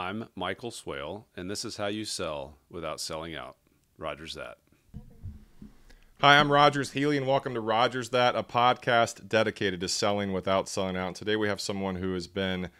I'm Michael Swail, and this is how you sell without selling out. Rogers that. Hi, I'm Rogers Healy, and welcome to Rogers That, a podcast dedicated to selling without selling out. And today we have someone who has been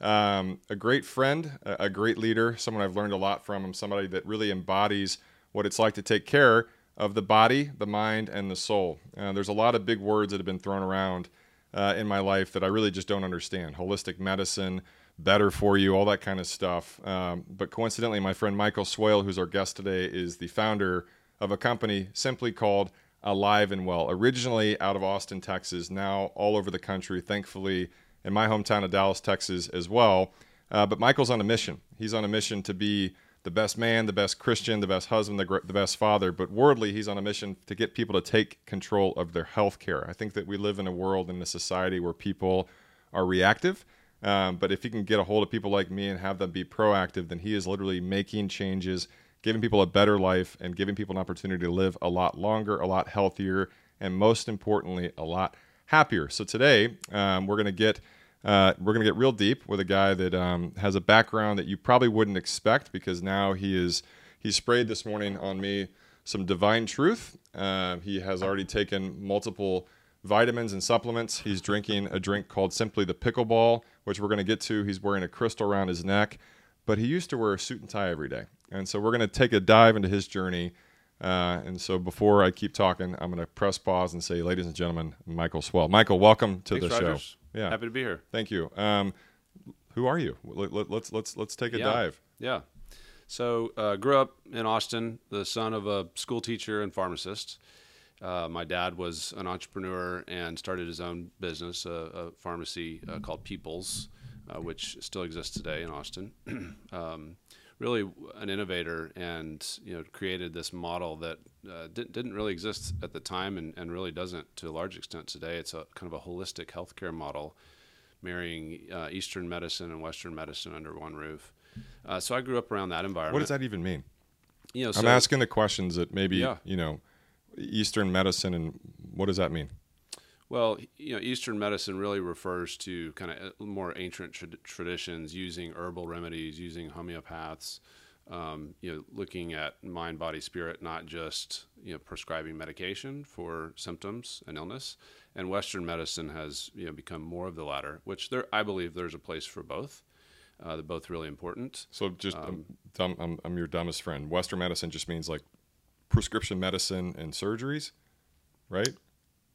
um, a great friend, a, great leader, someone I've learned a lot from. I'm somebody that really embodies what it's like to take care of the body, the mind, and the soul. Uh, there's a lot of big words that have been thrown around uh, in my life that I really just don't understand. Holistic medicine, better for you, all that kind of stuff. Um, but coincidentally, my friend Michael Swail, who's our guest today, is the founder of a company simply called Alive and Well, originally out of Austin, Texas, now all over the country, thankfully in my hometown of Dallas, Texas as well. Uh, but Michael's on a mission. He's on a mission to be the best man, the best Christian, the best husband, the, the best father. But worldly, he's on a mission to get people to take control of their health care. I think that we live in a world, in a society where people are reactive. Um, but if he can get a hold of people like me and have them be proactive, then he is literally making changes, giving people a better life, and giving people an opportunity to live a lot longer, a lot healthier, and most importantly, a lot happier. So today, um, we're to get uh, we're to get real deep with a guy that um, has a background that you probably wouldn't expect because now he is he sprayed this morning on me some divine truth. Uh, he has already taken multiple vitamins and supplements. He's drinking a drink called Simply the Pickleball, which we're going to get to. He's wearing a crystal around his neck, but he used to wear a suit and tie every day. And so we're going to take a dive into his journey. Uh, and so before I keep talking, I'm going to press pause and say, ladies and gentlemen, Michael Swail. Michael, welcome to Thanks, the Rogers. show. Yeah, Happy to be here. thank you. Um, who are you? Let, let, let's let's let's take a Yeah. dive. Yeah. So, uh, grew up in Austin, the son of a school teacher and pharmacist. Uh, my dad was an entrepreneur and started his own business, a, a pharmacy uh, called Peoples, uh, which still exists today in Austin. um, really an innovator and you know created this model that uh, didn't, didn't really exist at the time and, and really doesn't to a large extent today. It's a kind of a holistic healthcare model marrying uh, Eastern medicine and Western medicine under one roof. Uh, so I grew up around that environment. What does that even mean? You know, I'm asking the questions that maybe Yeah. you know, Eastern medicine, and what does that mean? Well, you know, Eastern medicine really refers to kind of more ancient trad traditions using herbal remedies, using homeopaths. Um, you know, looking at mind, body, spirit, not just you know prescribing medication for symptoms and illness. And Western medicine has you know become more of the latter, which there I believe there's a place for both. Uh, they're both really important. So just Um, I'm, dumb, I'm I'm your dumbest friend. Western medicine just means like prescription medicine and surgeries, right?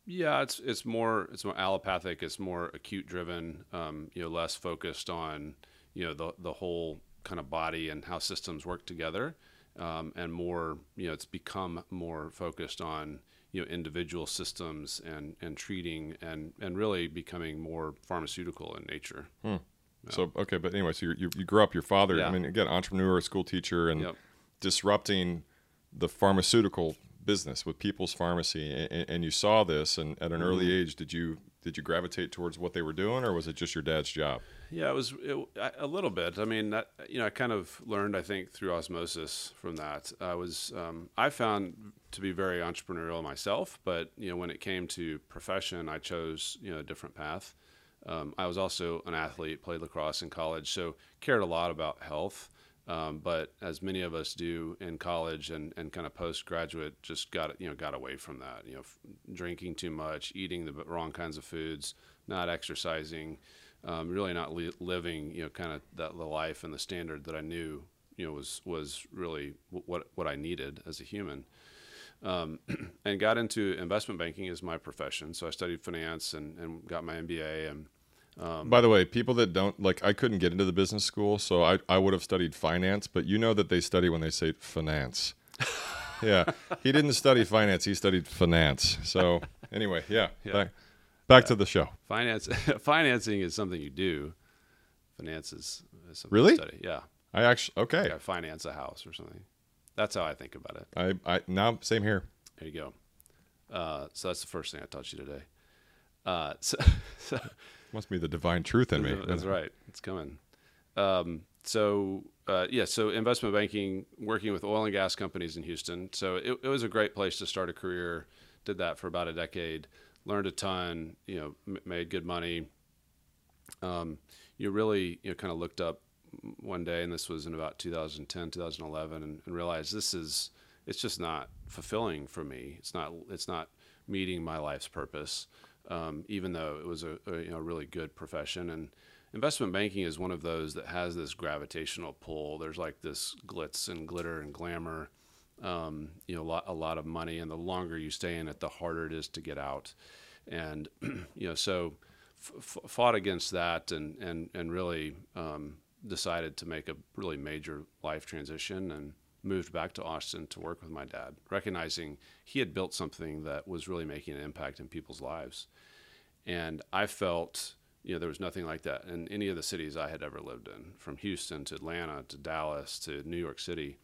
Yeah, it's it's more it's more allopathic. It's more acute driven. Um, you know, less focused on you know the the whole kind of body and how systems work together, um, and more you know it's become more focused on you know individual systems and and treating and and really becoming more pharmaceutical in nature. So okay, but anyway, so you you, grew up. Your father, I mean, again, entrepreneur, school teacher, and Yep. disrupting the pharmaceutical business with People's Pharmacy, and, and you saw this. And at an early Mm-hmm. age, did you did you gravitate towards what they were doing, or was it just your dad's job? Yeah, it was it, a little bit. I mean, that, you know, I kind of learned, I think, through osmosis from that. I was, um, I found to be very entrepreneurial myself, but you know, when it came to profession, I chose, you know, a different path. Um, I was also an athlete, played lacrosse in college, so cared a lot about health. Um, but as many of us do in college and, and kind of postgraduate, just got you know got away from that. You know, f- drinking too much, eating the wrong kinds of foods, not exercising, um, really not li- living you know kind of that the life and the standard that I knew you know was was really w- what what I needed as a human. Um, and got into investment banking as my profession. So I studied finance and, and got my MBA and Um, By the way, people that don't like, I couldn't get into the business school, so I, I would have studied finance, but you know that they study when they say finance. yeah, he didn't study finance; he studied finance. So anyway, yeah, Yeah. back back to the show. finance financing is something you do. Finance is, something Really? you study. Yeah. I actually okay. Finance a house or something. That's how I think about it. I I now same here. There you go. Uh, so that's the first thing I taught you today. Uh, so, so Must be the divine truth in me. That's right. It's coming. Um, so uh, yeah, so investment banking, working with oil and gas companies in Houston. So it, it was a great place to start a career. Did that for about a decade. Learned a ton. You know, m- made good money. Um, you really you know kind of looked up one day, and this was in about 2010, 2011, and, and realized this is it's just not fulfilling for me. It's not it's not meeting my life's purpose, um, even though it was a, a you know really good profession and investment banking is one of those that has this gravitational pull. There's like this glitz and glitter and glamour, um, you know, a lot, a lot of money, and the longer you stay in it, the harder it is to get out. And you know, so f- fought against that, and and and really um, decided to make a really major life transition and moved back to Austin to work with my dad, recognizing he had built something that was really making an impact in people's lives. And I felt you know, there was nothing like that in any of the cities I had ever lived in, from Houston to Atlanta to Dallas to New York City.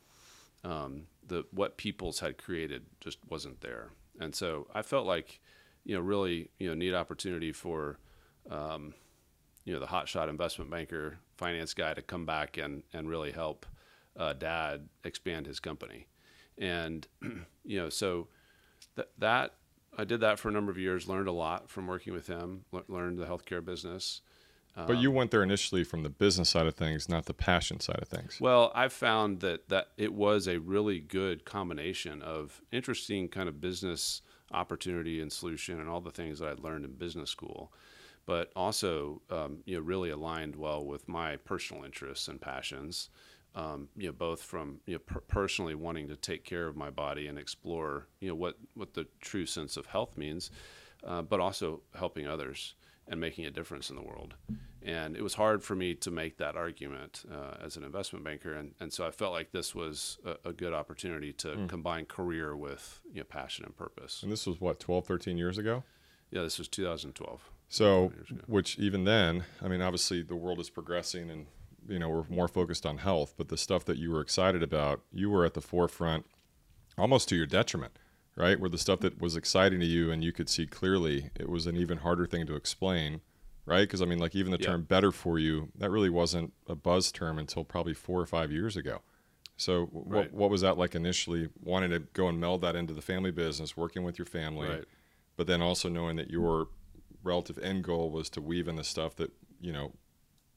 Um, the what Peoples had created just wasn't there, and so I felt like, you know, really, you know, neat opportunity for, um, you know, the hotshot investment banker, finance guy to come back and and really help uh, Dad expand his company, and you know, so that that I did that for a number of years. Learned a lot from working with him. learned the healthcare business. But you went there initially from the business side of things, not the passion side of things. Well, I found that that it was a really good combination of interesting kind of business opportunity and solution and all the things that I'd learned in business school, but also um, you know really aligned well with my personal interests and passions um, you know, both from you know, per- personally wanting to take care of my body and explore, you know, what what the true sense of health means, uh, but also helping others and making a difference in the world. And it was hard for me to make that argument uh, as an investment banker, and, and so I felt like this was a, a good opportunity to mm. combine career with you know, passion and purpose. And this was what 12, 13 years ago. Yeah, this was 2012. So, which even then, I mean, obviously the world is progressing and you know were more focused on health, but the stuff that you were excited about, you were at the forefront, almost to your detriment, right? Where the stuff that was exciting to you and you could see clearly, it was an even harder thing to explain, right? Because I mean, like even the yeah. term "better for you" that really wasn't a buzz term until probably four or five years ago. So, right. what what was that like initially? Wanting to go and meld that into the family business, working with your family, right. but then also knowing that your relative end goal was to weave in the stuff that you know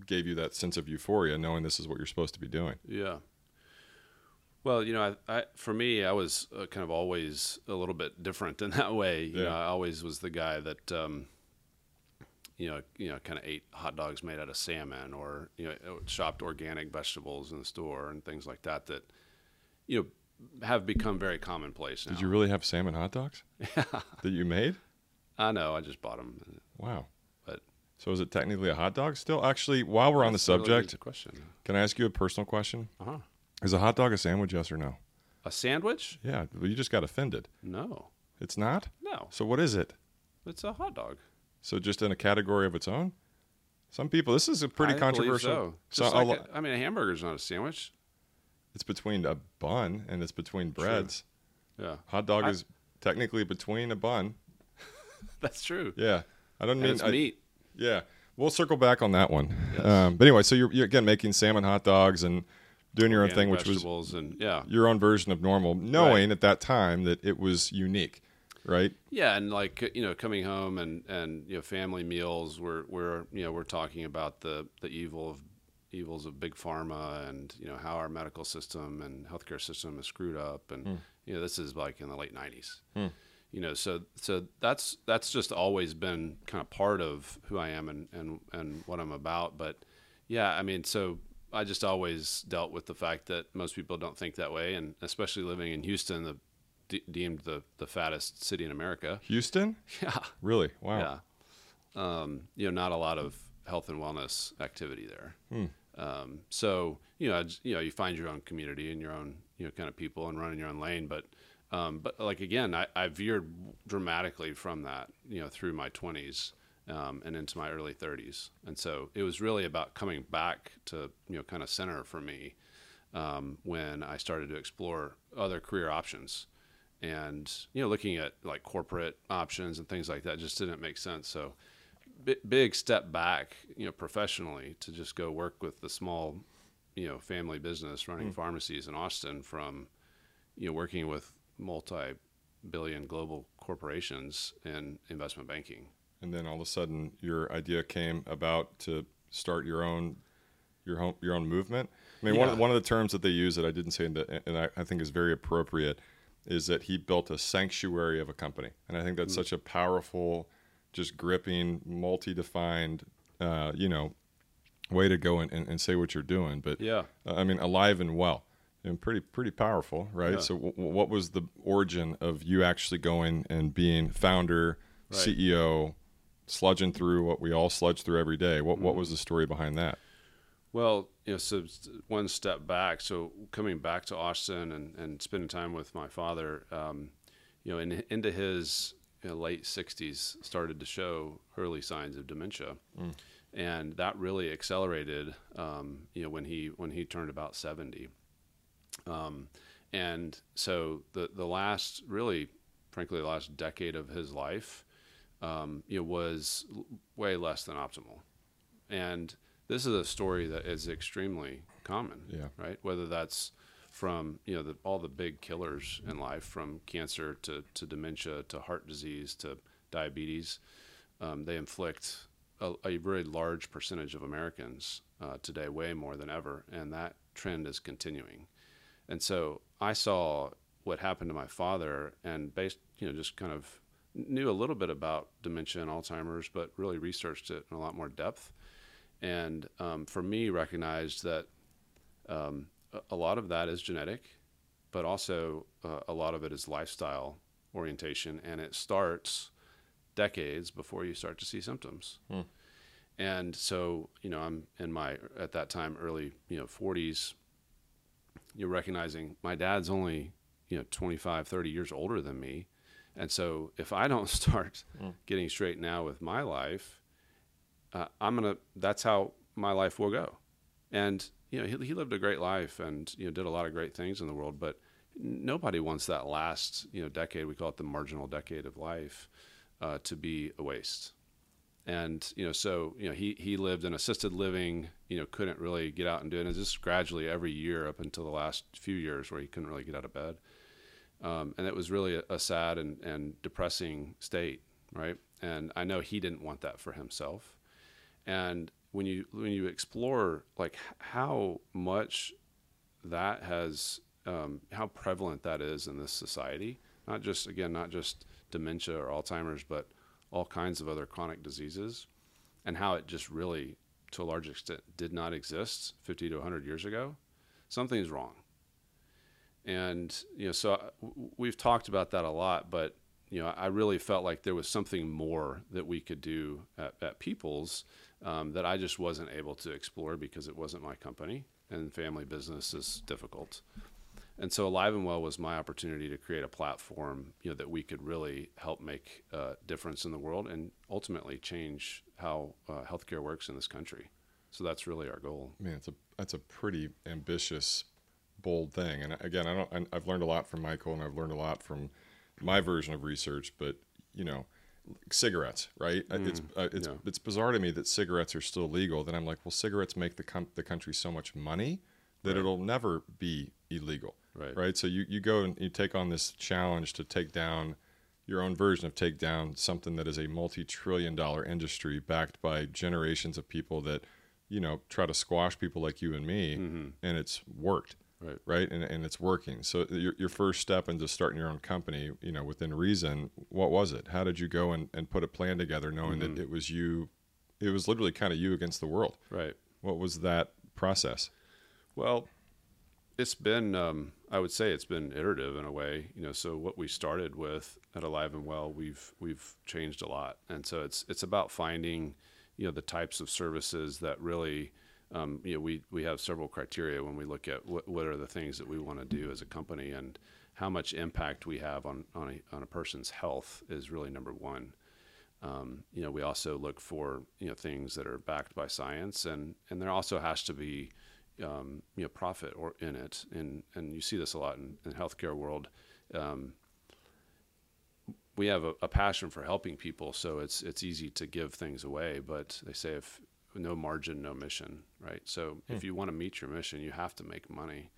gave you that sense of euphoria, knowing this is what you're supposed to be doing. Yeah. Well, you know, I, I for me, I was uh, kind of always a little bit different in that way. You yeah. know, I always was the guy that, um, you know, you know, kind of ate hot dogs made out of salmon, or you know, shopped organic vegetables in the store and things like that. That, you know, have become very commonplace now. Did you really have salmon hot dogs? Yeah. That you made? I know. I just bought them. Wow. So is it technically a hot dog still? Actually, while we're on the subject, really question. Can I ask you a personal question? Uh-huh. Is a hot dog a sandwich? Yes or no? A sandwich? Yeah. Well, you just got offended. No. It's not. No. So what is it? It's a hot dog. So just in a category of its own. Some people. This is a pretty I controversial. so. so like a, I mean, a hamburger is not a sandwich. It's between a bun and it's between breads. Yeah. Hot dog I, is technically between a bun. That's true. Yeah. I don't and mean it's I, meat. Yeah. We'll circle back on that one. Yes. Um, but anyway, so you're, you're, again making salmon hot dogs and doing your own thing, which was and, yeah. your own version of normal, knowing right. at that time that it was unique, right? Yeah, and like you know, coming home and and you know, family meals. We're we're you know we're talking about the the evil of evils of big pharma and you know how our medical system and healthcare system is screwed up, and mm. you know this is like in the late '90s. Mm you know so so that's that's just always been kind of part of who I am and and and what I'm about. But yeah I mean so I just always dealt with the fact that most people don't think that way. And especially living in Houston the de- deemed the the fattest city in America. Houston? Yeah. Really? Wow. Yeah. Um, you know not a lot of health and wellness activity there. Hmm. um, so you know you know you find your own community and your own you know kind of people and running your own lane. But um, but like again, I, I, veered dramatically from that, you know, through my 20s um, and into my early 30s, and so it was really about coming back to you know kind of center for me um, when I started to explore other career options, and you know looking at like corporate options and things like that just didn't make sense. So b- big step back, you know, professionally to just go work with the small, you know, family business running mm. pharmacies in Austin from you know working with multi-billion global corporations in investment banking. And then all of a sudden, your idea came about to start your own your own your own movement. I mean, Yeah. one of, one of the terms that they use that I didn't say, in the, and I, I think is very appropriate, is that he built a sanctuary of a company, and I think that's such a powerful, just gripping, multi-defined, uh, you know, way to go and, and, and say what you're doing. But Yeah. uh, I mean, alive and well, and pretty pretty powerful, right? Yeah. So, w- what was the origin of you actually going and being founder, Right. CEO, sludging through what we all sludge through every day? What Mm-hmm. what was the story behind that? Well, you know, so one step back. So coming back to Austin and, and spending time with my father, um, you know, in, into his you know, late 60s, started to show early signs of dementia, and that really accelerated. Um, you know, when he when he turned about 70, um, and so the the last really, frankly, the last decade of his life, um, you know, was way less than optimal, and this is a story that is extremely common. Yeah. Right. Whether that's from you know the, all the big killers in life, from cancer to, to dementia to heart disease to diabetes, um, they inflict a, a very large percentage of Americans uh, today, way more than ever, and that trend is continuing. And so I saw what happened to my father, and based you know just kind of knew a little bit about dementia and Alzheimer's, but really researched it in a lot more depth and um, for me recognized that um, a- lot of that is genetic but also uh, a lot of it is lifestyle orientation and it starts decades before you start to see symptoms Hmm. and so you know i'm in my at that time early you know 40s you're recognizing my dad's only you know 25 30 years older than me. And so if i don't start Mm. getting straight now with my life uh, i'm gonna that's how my life will go. And you know he, he lived a great life and you know did a lot of great things in the world but nobody wants that last you know decade. We call it the marginal decade of life uh, to be a waste and you know so you know he he lived in assisted living you know couldn't really get out and do it. And just gradually every year up until the last few years where he couldn't really get out of bed. Um, and it was really a, a sad and, and depressing state right? And i know he didn't want that for himself. And when you when you explore like how much that has um, how prevalent that is in this society not just again not just dementia or alzheimer's but all kinds of other chronic diseases and how it just really to a large extent did not exist 50 to 100 years ago something's wrong. And you know so uh, we've talked about that a lot but you know i really felt like there was something more that we could do at, at people's um, that i just wasn't able to explore because it wasn't my company and family business is difficult and so alive and well was my opportunity to create a platform you know that we could really help make a difference in the world and ultimately change how uh, healthcare works in this country so that's really our goal Man, it's a that's a pretty ambitious, bold thing. And again, I don't. I've learned a lot from Michael, and I've learned a lot from my version of research. But you know, cigarettes, right? Uh, It's uh, it's yeah. it's bizarre to me that cigarettes are still legal. Then I'm like, well, cigarettes make the com- the country so much money that Right. it'll never be illegal, Right. Right. So you you go and you take on this challenge to take down your own version of take down something that is a multi-trillion dollar industry backed by generations of people that you know try to squash people like you and me Mhm. and it's worked right right and, and it's working so your, your first step into starting your own company you know within reason what was it how did you go and, and put a plan together knowing Mhm. that it was you it was literally kind of you against the world right what was that process Well, it's been, um, I would say, it's been iterative in a way. You know, so what we started with at Alive and Well, we've we've changed a lot, and so it's it's about finding, you know, the types of services that really, um, you know, we we have several criteria when we look at what what are the things that we want to do as a company and how much impact we have on on a on a person's health is really number one. Um, you know, we also look for you know things that are backed by science, and and there also has to be um, you know profit or in it, and and you see this a lot in, in the healthcare world. Um, we have a, a passion for helping people, so it's it's easy to give things away. But they say if no margin, no mission, right? So if you want to meet your mission, you have to make money,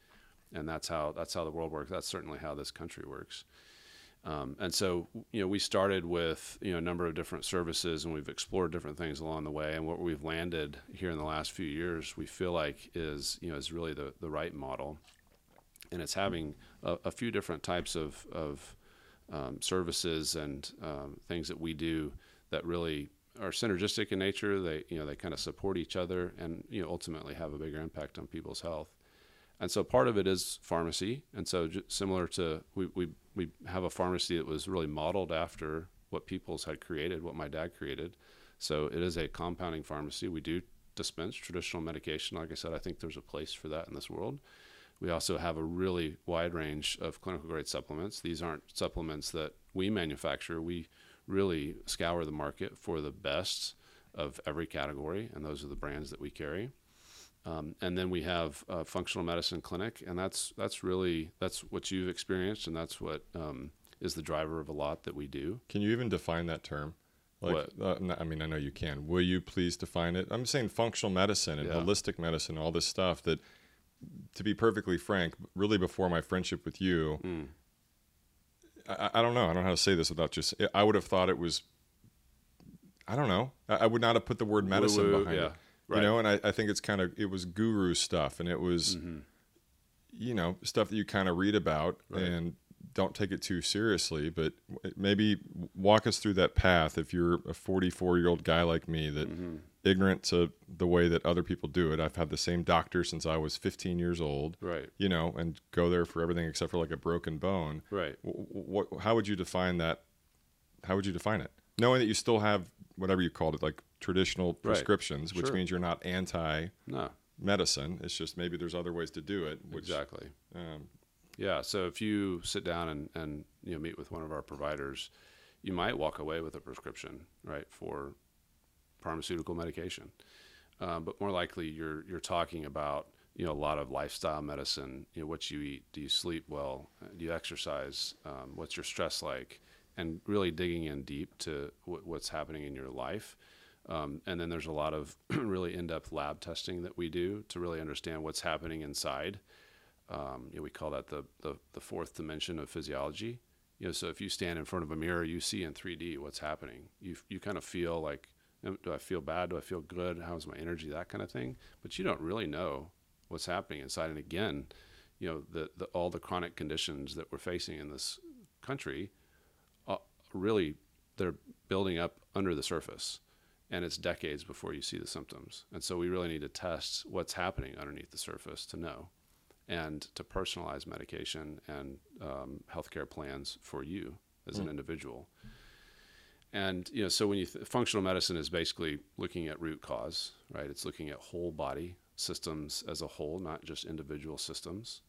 and that's how that's how the world works. That's certainly how this country works. Um, and so, you know, we started with you know a number of different services, and we've explored different things along the way. And what we've landed here in the last few years, we feel like is you know is really the the right model, and it's having a, a few different types of of um, services and um, things that we do that really are synergistic in nature. They you know they kind of support each other, and you know ultimately have a bigger impact on people's health. And so part of it is pharmacy, and so similar to we, we we have a pharmacy that was really modeled after what Peoples had created, what my dad created. So it is a compounding pharmacy. We do dispense traditional medication. Like I said, I think there's a place for that in this world. We also have a really wide range of clinical grade supplements. These aren't supplements that we manufacture. We really scour the market for the best of every category, and those are the brands that we carry. Um, and then we have a functional medicine clinic, and that's that's really that's what you've experienced, and that's what um, is the driver of a lot that we do. Can you even define that term? Like, uh, I mean, I know you can. Will you please define it? I'm saying functional medicine and yeah. holistic medicine, all this stuff that, to be perfectly frank, really before my friendship with you, mm. I, I, don't know. I don't know how to say this without just. I would have thought it was. I don't know. I, I would not have put the word medicine woo, woo, behind yeah. it. Right. You know, and I, I think it's kind of it was guru stuff, and it was, mm-hmm. you know, stuff that you kind of read about right. and don't take it too seriously. But maybe walk us through that path if you're a 44 year old guy like me that mm-hmm. ignorant to the way that other people do it. I've had the same doctor since I was 15 years old. Right. You know, and go there for everything except for like a broken bone. Right. What? How would you define that? How would you define it? Knowing that you still have whatever you called it, like traditional prescriptions, right. which sure. means you're not anti no. medicine. It's just maybe there's other ways to do it. Which, exactly. Um, yeah. So if you sit down and, and you know meet with one of our providers, you might walk away with a prescription, right, for pharmaceutical medication. Um, but more likely, you're you're talking about you know a lot of lifestyle medicine. You know what you eat. Do you sleep well? Do you exercise? Um, what's your stress like? And really digging in deep to w- what's happening in your life um, and then there's a lot of really in-depth lab testing that we do to really understand what's happening inside. Um, you know, we call that the, the, the fourth dimension of physiology. You know, so if you stand in front of a mirror, you see in 3D what's happening. You you kind of feel like, do I feel bad? Do I feel good? How's my energy? That kind of thing. But you don't really know what's happening inside. And again, you know, the, the all the chronic conditions that we're facing in this country, really, they're building up under the surface and it's decades before you see the symptoms. And so we really need to test what's happening underneath the surface to know and to personalize medication and um, healthcare plans for you as mm. an individual. And you know, so when you th- functional medicine is basically looking at root cause, right? It's looking at whole body systems as a whole, not just individual systems.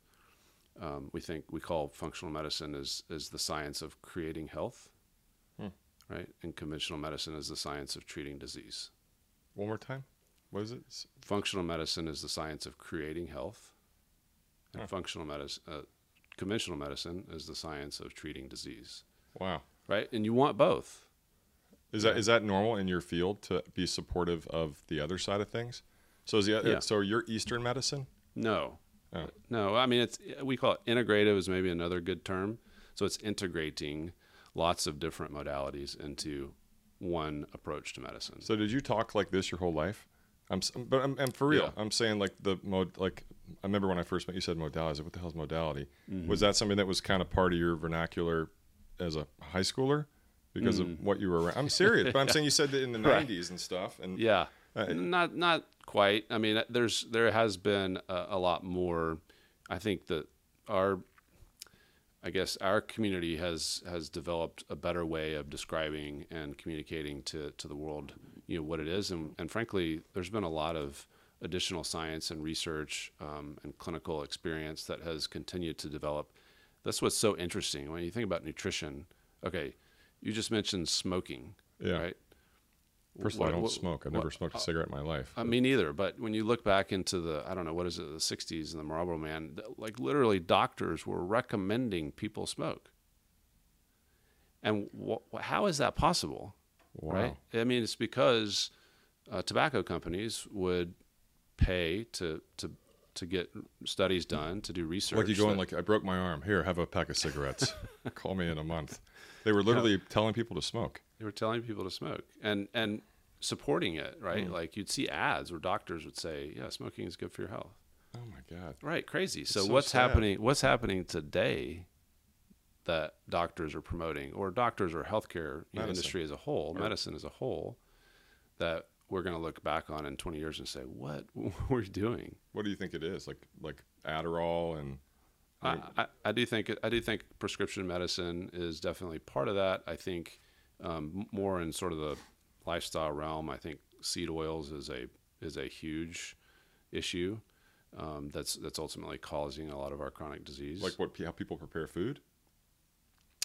Um, we think we call functional medicine as, as the science of creating health right? And conventional medicine is the science of treating disease. One more time. What is it? Functional medicine is the science of creating health, and huh. functional medicine, uh, conventional medicine is the science of treating disease. Wow. Right, and you want both. Is that is that normal in your field to be supportive of the other side of things? So is the yeah. so you're Eastern medicine? No, oh. no. I mean, it's we call it integrative is maybe another good term. So it's integrating lots of different modalities into one approach to medicine. So did you talk like this your whole life? I'm, but I'm, I'm for real. Yeah. I'm saying like the mode, like I remember when I first met you said modality. What the hell's modality? Mm-hmm. Was that something that was kind of part of your vernacular as a high schooler because mm. of what you were around? I'm serious, but I'm saying you said that in the right. 90s and stuff. And yeah, uh, not not quite. I mean, there's there has been a, a lot more. I think that our I guess our community has has developed a better way of describing and communicating to, to the world, you know, what it is, and, and frankly, there's been a lot of additional science and research um, and clinical experience that has continued to develop. That's what's so interesting when you think about nutrition. Okay, you just mentioned smoking, yeah. right? First of all, I don't what, smoke. I've what, never smoked a cigarette in my life. I mean, neither. But when you look back into the, I don't know, what is it, the 60s and the Marlboro Man, like literally doctors were recommending people smoke. And wh- how is that possible? Wow. Right? I mean, it's because uh, tobacco companies would pay to, to, to get studies done, to do research. Like you going that- like I broke my arm. Here, have a pack of cigarettes. Call me in a month. They were literally telling people to smoke. They were telling people to smoke and and supporting it, right? Mm. Like you'd see ads where doctors would say, "Yeah, smoking is good for your health." Oh my god. Right, crazy. So, so what's sad. happening? What's happening today that doctors are promoting, or doctors or healthcare you know, Medicine. industry as a whole, Or- medicine as a whole, that we're going to look back on in 20 years and say, "What were you doing?" What do you think it is? Like like Adderall and I, I, I do think I do think prescription medicine is definitely part of that. I think um, more in sort of the lifestyle realm. I think seed oils is a is a huge issue um, that's that's ultimately causing a lot of our chronic disease. like what how people prepare food?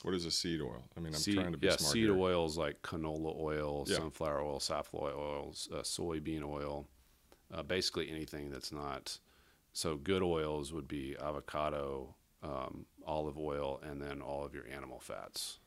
What is a seed oil? I mean, I'm seed, trying to be yeah, smart seed here. oils like canola oil, Yeah. sunflower oil, safflower oils, uh, soybean oil, uh, basically anything that's not. So good oils would be avocado, um, olive oil, and then all of your animal fats.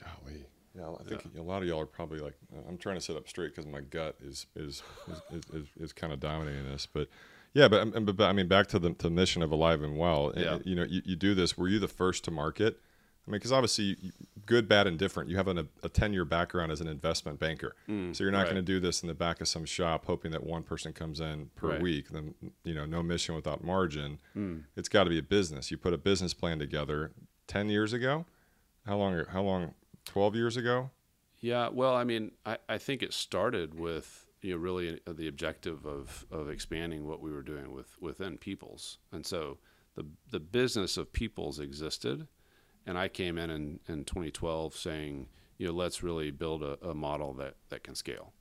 Golly. Yeah, I think a lot of y'all are probably like, I'm trying to sit up straight because my gut is is is, is, is, is kind of dominating this. But yeah, but, um, but, but I mean, back to the, to the mission of Alive and Well. and, Yeah. You know, you, you do this. Were you the first to market? I mean, because obviously, you, good, bad, and different. You have an, a 10 year background as an investment banker. so you're not right. going to do this in the back of some shop hoping that one person comes in per Right. week. Then, you know, no mission without margin. Mm. It's got to be a business. You put a business plan together 10 years ago. How long? How long? 12 years ago? Yeah, well, I mean, I, I think it started with you know really uh, the objective of of expanding what we were doing with within Peoples, and so the the business of Peoples existed, and I came in in, in 2012 saying you know let's really build a, a model that that can scale,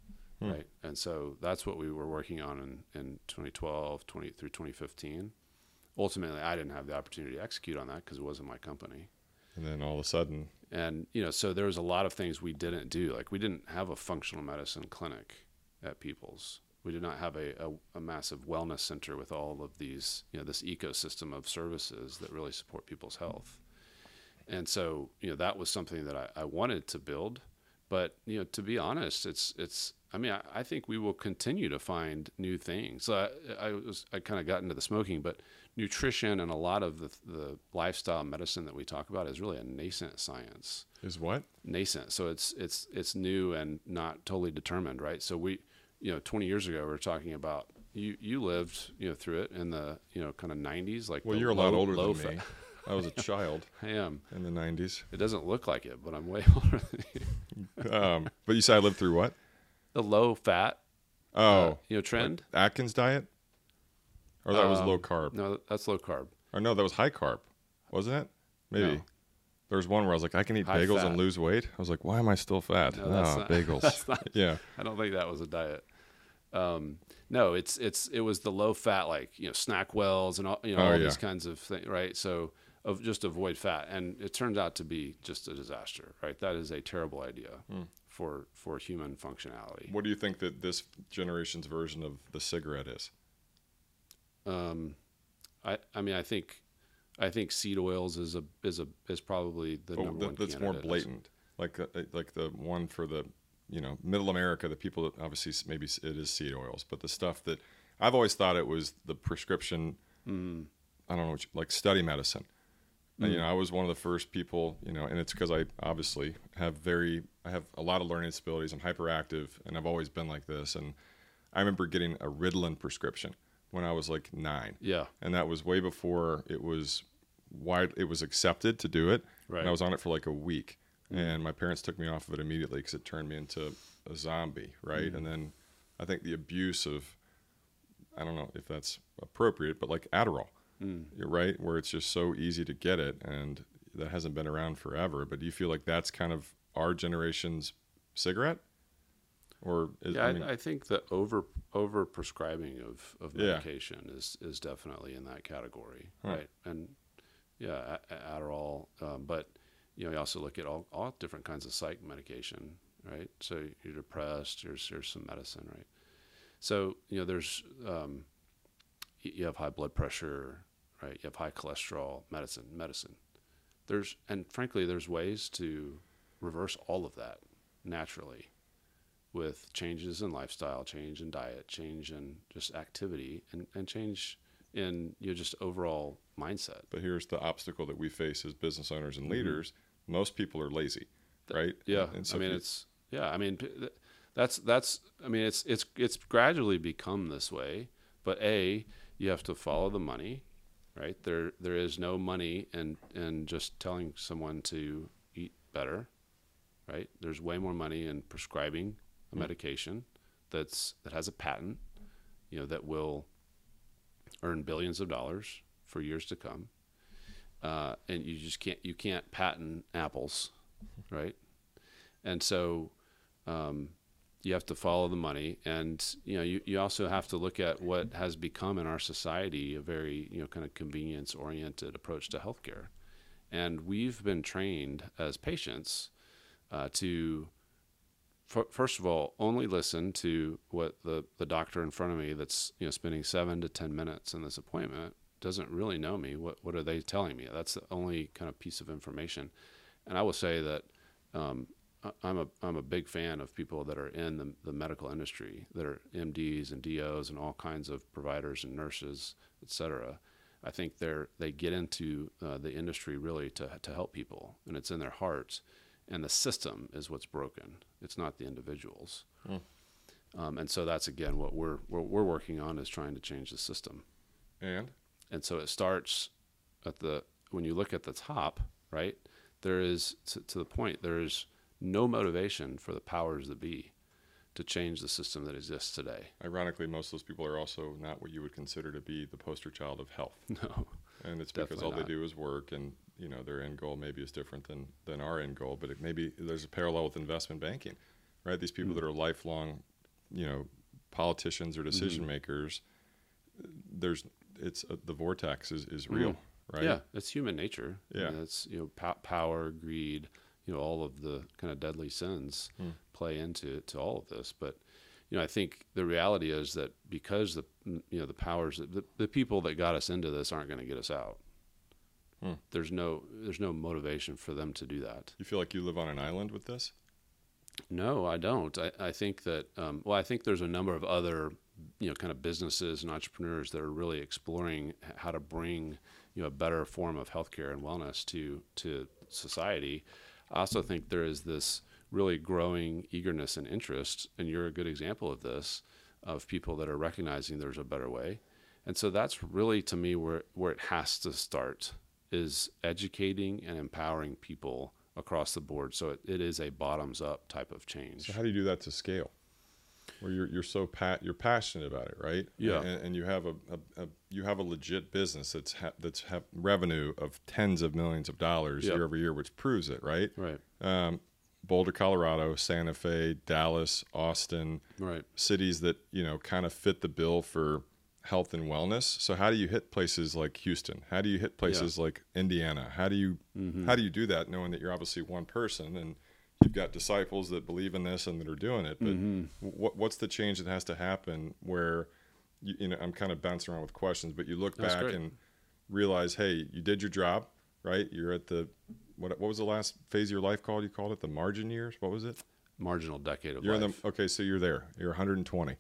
hmm. right? And so that's what we were working on in in 2012 20 through 2015. Ultimately, I didn't have the opportunity to execute on that because it wasn't my company And then all of a sudden, and you know so there was a lot of things we didn't do. Like we didn't have a functional medicine clinic at people's. We did not have a, a, a massive wellness center with all of these you know this ecosystem of services that really support people's health. And so you know that was something that I, I wanted to build. But you know to be honest it's it's i mean i, I think we will continue to find new things. So i, I was i kind of got into the smoking but nutrition and a lot of the, the lifestyle medicine that we talk about is really a nascent science is what? nascent so it's it's it's new and not totally determined right so we you know 20 years ago we were talking about you you lived you know through it in the you know kind of 90s like Well, you're a lot low- older low than fat- me. I was a child I am in the 90s. it doesn't look like it but I'm way older than you. Um, but you said I lived through what? the low fat Oh, uh, you know trend Atkins diet? Or that was Um, low carb? no that's low carb Or no, that was high carb, wasn't it? Maybe. No. There was one where I was like, I can eat High bagels fat. and lose weight. I was like, why am I still fat? No, Ah, not- bagels. not- yeah. I don't think that was a diet. Um, no, it's it's it was the low fat like you know SnackWells and all you know Oh, all yeah. these kinds of things, right? So of just avoid fat, and it turns out to be just a disaster, right? That is a terrible idea Hmm. for for human functionality. What do you think that this generation's version of the cigarette is? Um, I I mean I think I think seed oils is a is a is probably the Oh, number that- one. that's more blatant. Like uh, like the one for the you know middle America, the people that obviously maybe it is seed oils, but the stuff that I've always thought it was the prescription. Mm. I don't know, what you- like study medicine. And, Mm. you know, I was one of the first people, you know, and it's because I obviously have very, I have a lot of learning disabilities. I'm hyperactive, and I've always been like this. And I remember getting a Ritalin prescription when I was like nine, Yeah, and that was way before it was wide. It was accepted to do it, Right. and I was on it for like a week. Mm-hmm. And my parents took me off of it immediately because it turned me into a zombie, right? Mm-hmm. And then I think the abuse of, I don't know if that's appropriate, but like Adderall, mm. you're right, where it's just so easy to get it, and that hasn't been around forever. But do you feel like that's kind of our generation's cigarette, or is, yeah. I, I mean, I think the over over prescribing of, of Yeah. medication is is definitely in that category, Huh. right? And yeah, Adderall, um, but you know, you also look at all, all different kinds of psych medication, right? So you're depressed, here's here's some medicine, right? So you know, there's um, you have high blood pressure, right? You have high cholesterol, medicine, medicine. There's and frankly, there's ways to reverse all of that naturally with changes in lifestyle, change in diet, change in just activity, and, and change in you know, just overall mindset. But here's the obstacle that we face as business owners and mm-hmm. leaders: most people are lazy, right? Yeah, And so I mean you- it's yeah. I mean that's that's. I mean it's it's it's gradually become this way. But a you have to follow the money, right? There there is no money in in just telling someone to eat better, right? There's way more money in prescribing a medication that's that has a patent, you know, that will earn billions of dollars for years to come. Uh, and you just can't you can't patent apples, right? And so um, you have to follow the money, and you know you, you also have to look at what has become in our society a very you know kind of convenience oriented approach to healthcare, and we've been trained as patients uh, to f- first of all only listen to what the the doctor in front of me that's you know spending seven to ten minutes in this appointment doesn't really know me. What what are they telling me? That's the only kind of piece of information, and I will say that. Um, I'm a I'm a big fan of people that are in the, the medical industry that are MDs and DOs and all kinds of providers and nurses, et cetera. I think they're they get into uh, the industry really to to help people, and it's in their hearts. And the system is what's broken. It's not the individuals. Um, and so that's again what we're, what we're working on is trying to change the system. and And so it starts at the when you look at the top, right? There is to, to the point there is no motivation for the powers that be to change the system that exists today. ironically, most of those people are also not what you would consider to be the poster child of health. No. and it's because all not. they do is work and you know their end goal maybe is different than than our end goal but it maybe there's a parallel with investment banking right these people that are lifelong you know politicians or decision Mm-hmm. makers there's it's uh, the vortex is is real right Mm. Yeah, it's human nature. Yeah. it's you know po- power, greed, you know all of the kind of deadly sins Hmm. play into to all of this. But you know I think the reality is that because the you know the powers that the, the people that got us into this aren't going to get us out. Hmm. There's no there's no motivation for them to do that. you feel like you live on an island with this No, I don't. I, I think that, um, well, I think there's a number of other, you know, kind of businesses and entrepreneurs that are really exploring how to bring, you know, a better form of healthcare and wellness to, to society. I also think there is this really growing eagerness and interest, and you're a good example of this, of people that are recognizing there's a better way. And so that's really, to me, where, where it has to start is educating and empowering people across the board. So it, it is a bottoms up type of change. so how do you do that to scale where you're you're so pat you're passionate about it right Yeah. and, and you have a, a, a you have a legit business that's ha- that's have revenue of tens of millions of dollars Yep. year over year which proves it right Right, um, Boulder, Colorado, Santa Fe, Dallas, Austin, right. cities that you know kind of fit the bill for health and wellness. So how do you hit places like Houston? How do you hit places like Indiana? How do you Mm-hmm. how do you do that knowing that you're obviously one person and you've got disciples that believe in this and that are doing it? But Mm-hmm. what what's the change that has to happen where you, you know I'm kind of bouncing around with questions, but you look That's back great. and realize, hey, you did your job, right? You're at the what what was the last phase of your life called? You called it the margin years. What was it? Marginal decade of You're in life. the okay, so you're there. You're 120,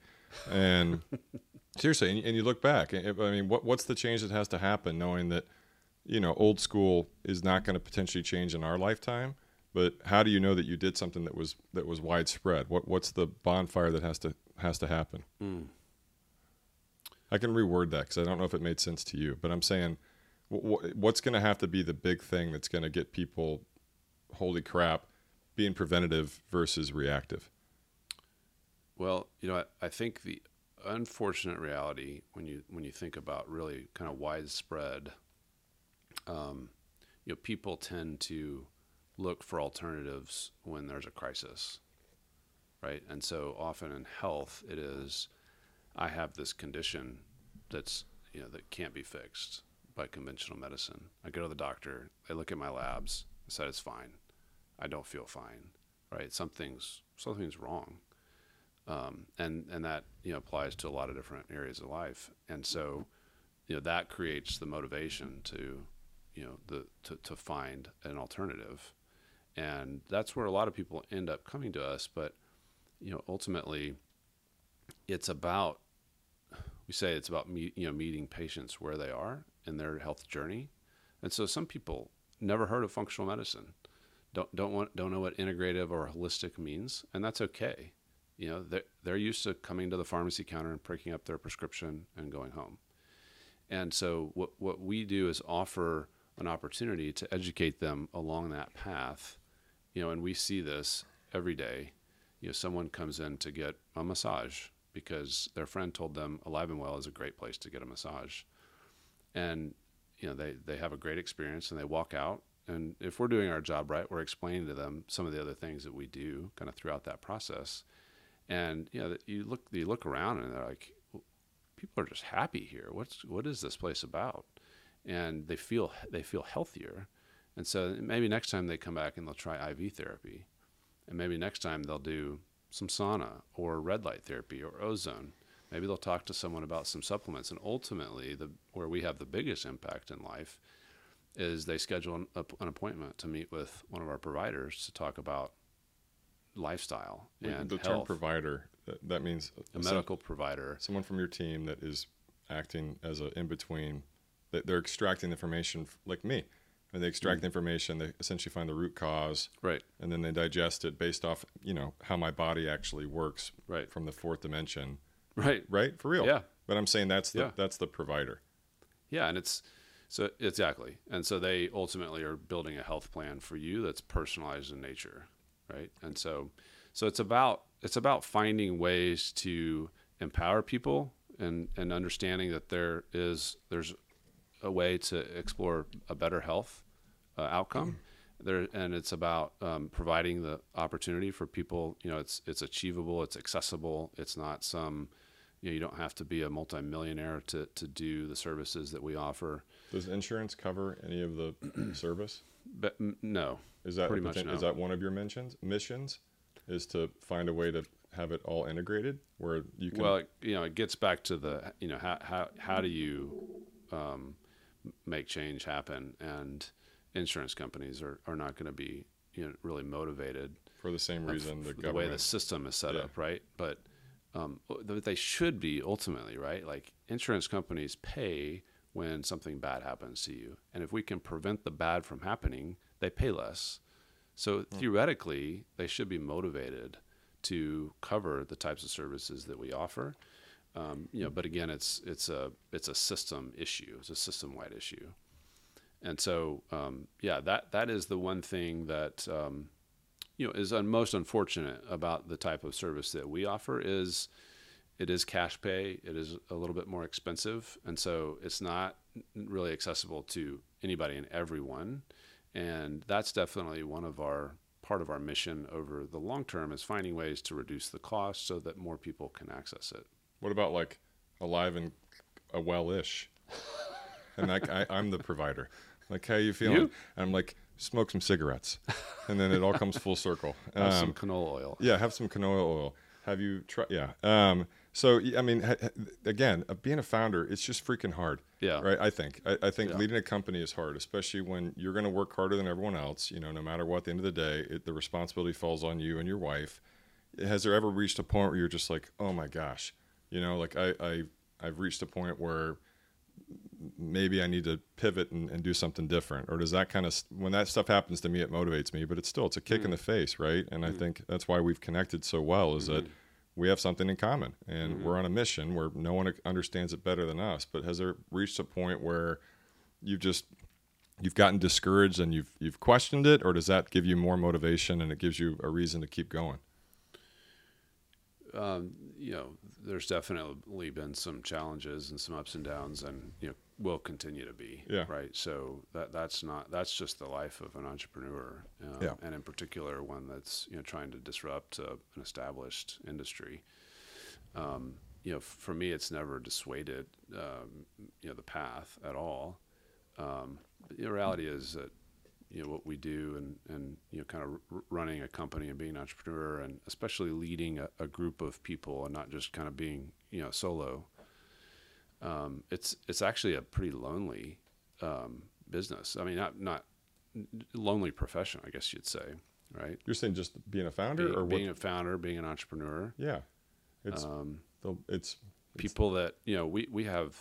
and seriously, and, you- and you look back. I I mean, what what's the change that has to happen, knowing that you know old school is not going to potentially change in our lifetime? But how do you know that you did something that was that was widespread? What what's the bonfire that has to has to happen? Mm. I can reword that because I don't know if it made sense to you, but I'm saying, wh- wh- what's going to have to be the big thing that's going to get people, holy crap, being preventative versus reactive? Well, you know, I, I think the unfortunate reality when you when you think about really kind of widespread, um, you know, people tend to look for alternatives when there's a crisis, right? And so often in health, it is, I have this condition that's you know that can't be fixed by conventional medicine. I go to the doctor, they look at my labs, I said it's fine. I don't feel fine, right? Something's something's wrong um, and and that you know applies to a lot of different areas of life. And so, you know, that creates the motivation to, you know, the to, to find an alternative, and that's where a lot of people end up coming to us. But you know, ultimately, it's about we say it's about you know meeting patients where they are in their health journey, and so some people never heard of functional medicine, don't don't want don't know what integrative or holistic means, and that's okay. You know they're they're used to coming to the pharmacy counter and picking up their prescription and going home, and so what what we do is offer an opportunity to educate them along that path, you know, and we see this every day. You know, someone comes in to get a massage because their friend told them Alive and Well is a great place to get a massage, and you know they they have a great experience and they walk out. And if we're doing our job right, we're explaining to them some of the other things that we do kind of throughout that process. And you know, you look you look around and they're like, people are just happy here. What's what is this place about? And they feel they feel healthier. And so maybe next time they come back and they'll try IV therapy, and maybe next time they'll do some sauna or red light therapy or ozone. Maybe they'll talk to someone about some supplements. And ultimately, the where we have the biggest impact in life is they schedule an, an appointment to meet with one of our providers to talk about lifestyle and the health. term provider that, that means a medical provider, someone from your team that is acting as an in between. That they're extracting information like me. And they extract the information, they essentially find the root cause, right? and then they digest it based off, you know, how my body actually works Right. from the fourth dimension, Right. right? For real. Yeah. But I'm saying that's the Yeah. that's the provider. Yeah, and it's so exactly, and so they ultimately are building a health plan for you that's personalized in nature, right? And so, so it's about it's about finding ways to empower people and and understanding that there is there's a way to explore a better health uh, outcome. There and it's about um, providing the opportunity for people. You know, it's it's achievable, it's accessible, it's not some. You know, you don't have to be a multimillionaire to, to do the services that we offer. Does insurance cover any of the service? But no, Is that Pretty much no. is that one of your mentions missions? Is to find a way to have it all integrated where you can well, it, you know, it gets back to the you know how how how do you um, make change happen? And insurance companies are, are not going to be you know really motivated for the same reason the the way the system is set Yeah. up, right? But um, they should be ultimately right. Like insurance companies pay when something bad happens to you, and if we can prevent the bad from happening, they pay less. So Hmm. theoretically, they should be motivated to cover the types of services that we offer. Um, you know, but again, it's it's a it's a system issue. It's a system wide issue, and so um, yeah, that that is the one thing that um, you know is un- most unfortunate about the type of service that we offer is it is cash pay. It is a little bit more expensive, and so it's not really accessible to anybody and everyone. And that's definitely one of our part of our mission over the long term is finding ways to reduce the cost so that more people can access it. What about like alive and a well-ish? and like I, I'm the provider. Like, how you feeling? You? I'm like, smoke some cigarettes, and then it all comes full circle. Have some Um, canola oil. yeah, have some canola oil. Have you tried? Yeah. Um, so I mean, ha- ha- again, uh, being a founder, it's just freaking hard. Yeah. Right. I think. I, I think Yeah. leading a company is hard, especially when you're going to work harder than everyone else. You know, no matter what. At the end of the day, it, the responsibility falls on you and your wife. Has there ever reached a point where you're just like, oh my gosh, you know, like I, I I've reached a point where maybe I need to pivot and, and do something different? Or does that kind of, when that stuff happens to me, it motivates me, but it's still, it's a kick in mm. the face, right? And I mm. think that's why we've connected so well is that mm-hmm. We have something in common and we're on a mission where no one understands it better than us. But has there reached a point where you've just, you've gotten discouraged and you've, you've questioned it, or does that give you more motivation and it gives you a reason to keep going? um, you know, there's definitely been some challenges and some ups and downs, and you know, will continue to be. Yeah. Right. So that that's not that's just the life of an entrepreneur, um, Yeah. and in particular one that's you know trying to disrupt uh, an established industry. Um, you know, for me, it's never dissuaded um, you know the path at all. Um, the reality is that you know what we do and and you know kind of r- running a company and being an entrepreneur and especially leading a, a group of people and not just kind of being you know solo um, it's it's actually a pretty lonely um, business i mean not not lonely profession i guess you'd say right You're saying just being a founder being, or what? being a founder being an entrepreneur yeah. It's, um, the, it's, people that you know we we have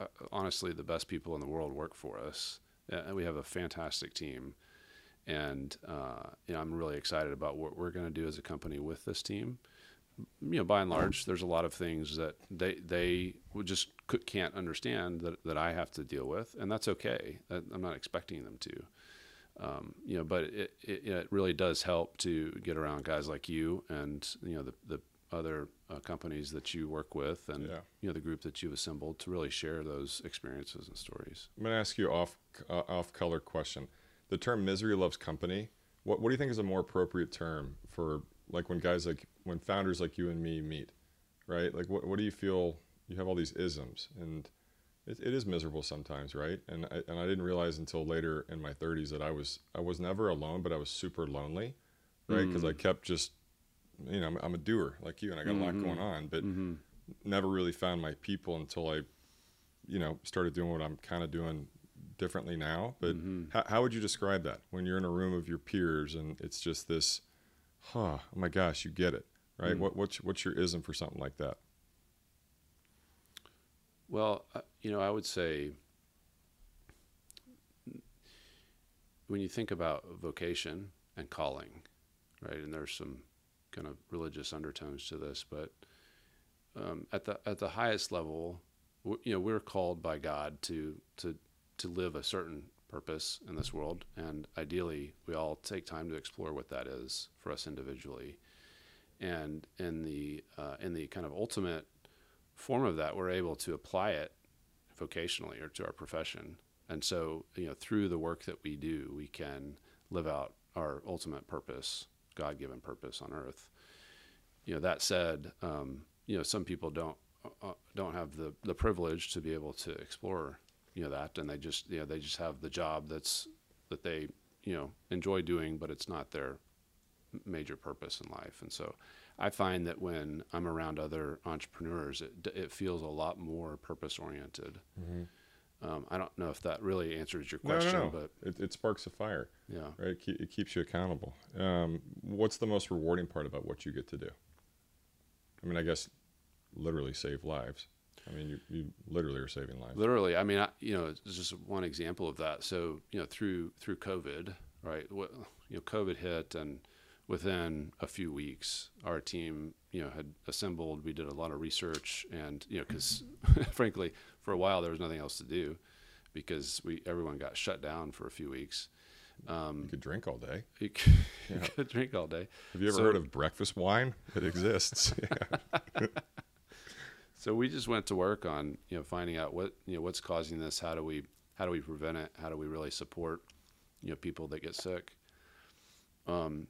uh, honestly the best people in the world work for us, and we have a fantastic team. And uh, you know, I'm really excited about what we're going to do as a company with this team. You know, by and large, there's a lot of things that they they just could, can't understand that, that I have to deal with, and that's okay. I'm not expecting them to. Um, you know, but it, it, it really does help to get around guys like you and you know the the other uh, companies that you work with and Yeah. you know the group that you've assembled to really share those experiences and stories. I'm going to ask you off uh, off color question. The term "misery loves company." What what do you think is a more appropriate term for like when guys like when founders like you and me meet, right? Like what what do you feel? You have all these isms, and it, it is miserable sometimes, right? And I, and I didn't realize until later in my 30s that I was I was never alone, but I was super lonely, right? Because I kept just you know I'm, I'm a doer like you, and I got a lot going on, but Mm-hmm. never really found my people until I, you know, started doing what I'm kind of doing differently now. But Mm-hmm. how, how would you describe that when you're in a room of your peers and it's just this, huh? Oh my gosh, you get it, right? Mm. What what's what's your ism for something like that? Well, uh, you know, I would say when you think about vocation and calling, right, and there's some kind of religious undertones to this, but um, at the at the highest level, w- you know, we're called by God to to to live a certain purpose in this world, and ideally, we all take time to explore what that is for us individually, and in the uh, in the kind of ultimate form of that, we're able to apply it vocationally or to our profession. And so, you know, through the work that we do, we can live out our ultimate purpose, God given purpose on earth. You know, that said, um, you know, some people don't uh, don't have the, the privilege to be able to explore, you know, that, and they just, you know, they just have the job that's that they, you know, enjoy doing, but it's not their major purpose in life. And so, I find that when I'm around other entrepreneurs, it it feels a lot more purpose oriented. Um, I don't know if that really answers your question, no, no, no. but It, it sparks a fire, yeah. right? It, keep, it keeps you accountable. Um, what's the most rewarding part about what you get to do? I mean, I guess literally save lives. I mean, you, you literally are saving lives. Literally, I mean, I, you know, it's just one example of that. So, you know, through through COVID, right? What you know, COVID hit, and within a few weeks, our team, you know, had assembled. We did a lot of research, and you know, because frankly, for a while there was nothing else to do, because we everyone got shut down for a few weeks. You could drink all day. You could, you could drink all day. Have you ever So- heard of breakfast wine? It exists. So we just went to work on you know finding out what you know what's causing this. How do we how do we prevent it? How do we really support you know people that get sick? Um,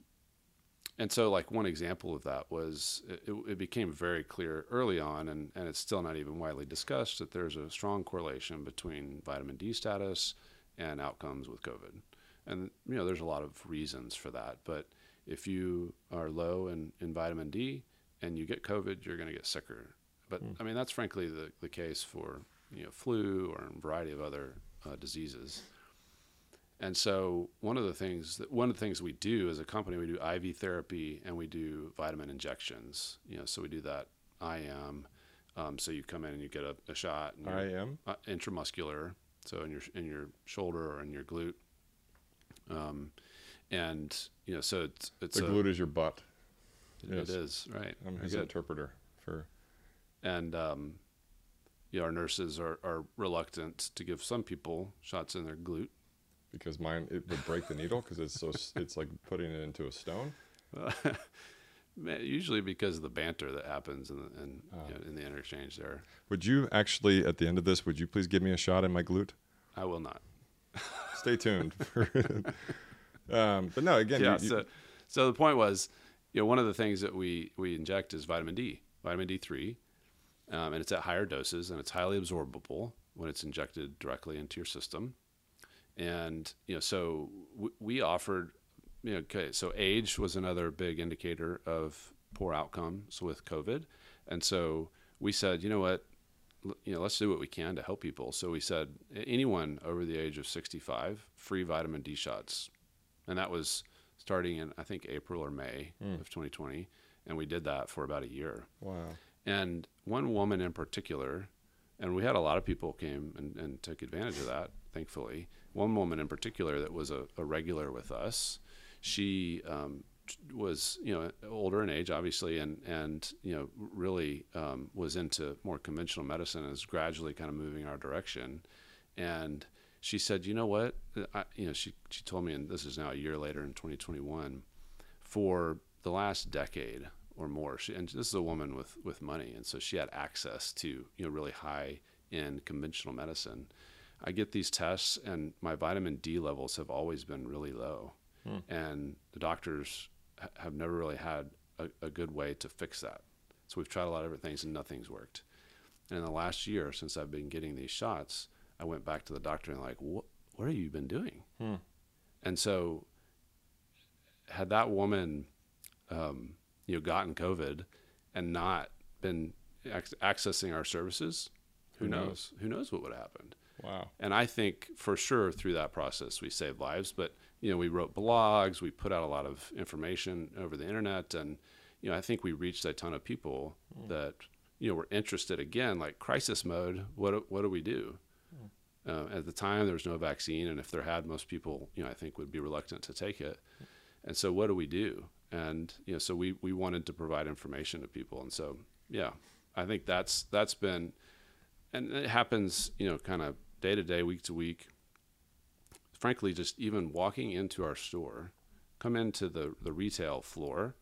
and so like one example of that was it, it became very clear early on, and and it's still not even widely discussed that there's a strong correlation between vitamin D status and outcomes with COVID. And you know there's a lot of reasons for that, but if you are low in, in vitamin D and you get COVID, you're going to get sicker. But I mean, that's frankly the, the case for you know flu or a variety of other uh, diseases. And so one of the things that one of the things we do as a company, we do IV therapy and we do vitamin injections. You know, so we do that IM. Um, so you come in and you get a, a shot. And I uh, intramuscular, so in your in your shoulder or in your glute. Um, and you know, so it's it's The a- glute is your butt. it- yes. it is right. I'm his interpreter for. and um, you know, our nurses are, are reluctant to give some people shots in their glute. Because mine it would break the needle because it's so it's like putting it into a stone. Usually because of the banter that happens in the, in, Oh. you know, in the interchange there. Would you actually at the end of this? Would you please give me a shot in my glute? I will not. Stay tuned. um, but no, again, yeah. you, you- so, so the point was, you know, one of the things that we we inject is vitamin D, vitamin D three, um, and it's at higher doses and it's highly absorbable when it's injected directly into your system. And you know, so w- we offered, you know, okay, so age was another big indicator of poor outcomes with COVID, and so we said, you know what, you know, let's do what we can to help people. So we said, anyone over the age of 65, free vitamin D shots, and that was starting in I think April or May hmm. of 2020, and we did that for about a year. wow. And one woman in particular, and we had a lot of people came and, and took advantage of that, thankfully. One woman in particular that was a, a regular with us, she um, was you know older in age obviously and and you know really um, was into more conventional medicine and is gradually kind of moving our direction. And she said you know what? I, you know she she told me and this is now a year later in 2021 for the last decade or more she, and this is a woman with with money and so she had access to you know really high end conventional medicine I get these tests and my vitamin D levels have always been really low Hmm. and the doctors have never really had a, a, good way to fix that. So we've tried a lot of different things and nothing's worked. And in the last year, since I've been getting these shots, I went back to the doctor and like, what, what have you been doing? Hmm. And so, had that woman, um, you know, gotten COVID and not been ac- accessing our services, who, knows? Who knows what would have happened? Wow. And I think for sure through that process we saved lives, but you know, we wrote blogs, we put out a lot of information over the internet, and you know, I think we reached a ton of people mm. that you know were interested again, like crisis mode. What what do we do? Mm. Uh, at the time, there was no vaccine, and if there had, most people, you know, I think would be reluctant to take it. Mm. And so, what do we do? And you know, so we we wanted to provide information to people, and so yeah, I think that's that's been, and it happens, you know, kind of day to day, week to week frankly, just even walking into our store, come into the, the retail floor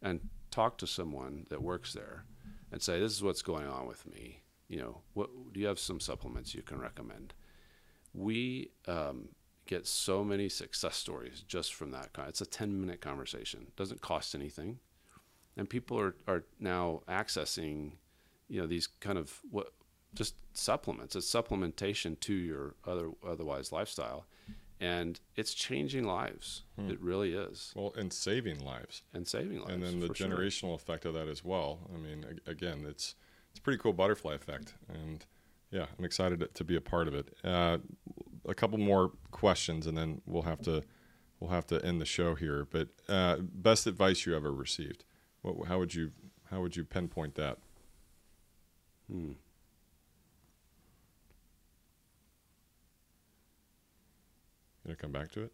and talk to someone that works there and say, This is what's going on with me. You know, what do you have some supplements you can recommend? We um, get so many success stories just from that. Kind. It's a 10 minute conversation, doesn't cost anything. And people are, are now accessing, you know, these kind of what just supplements. It's supplementation to your other otherwise lifestyle and it's changing lives. Hmm. It really is. Well, and saving lives. And saving lives. And then the generational sure. effect of that as well. I mean, again, it's it's a pretty cool butterfly effect, and yeah, I'm excited to be a part of it. Uh, a couple more questions, and then we'll have to we'll have to end the show here. But uh, best advice you ever received? What, how would you how would you pinpoint that? Hmm. Gonna come back to it?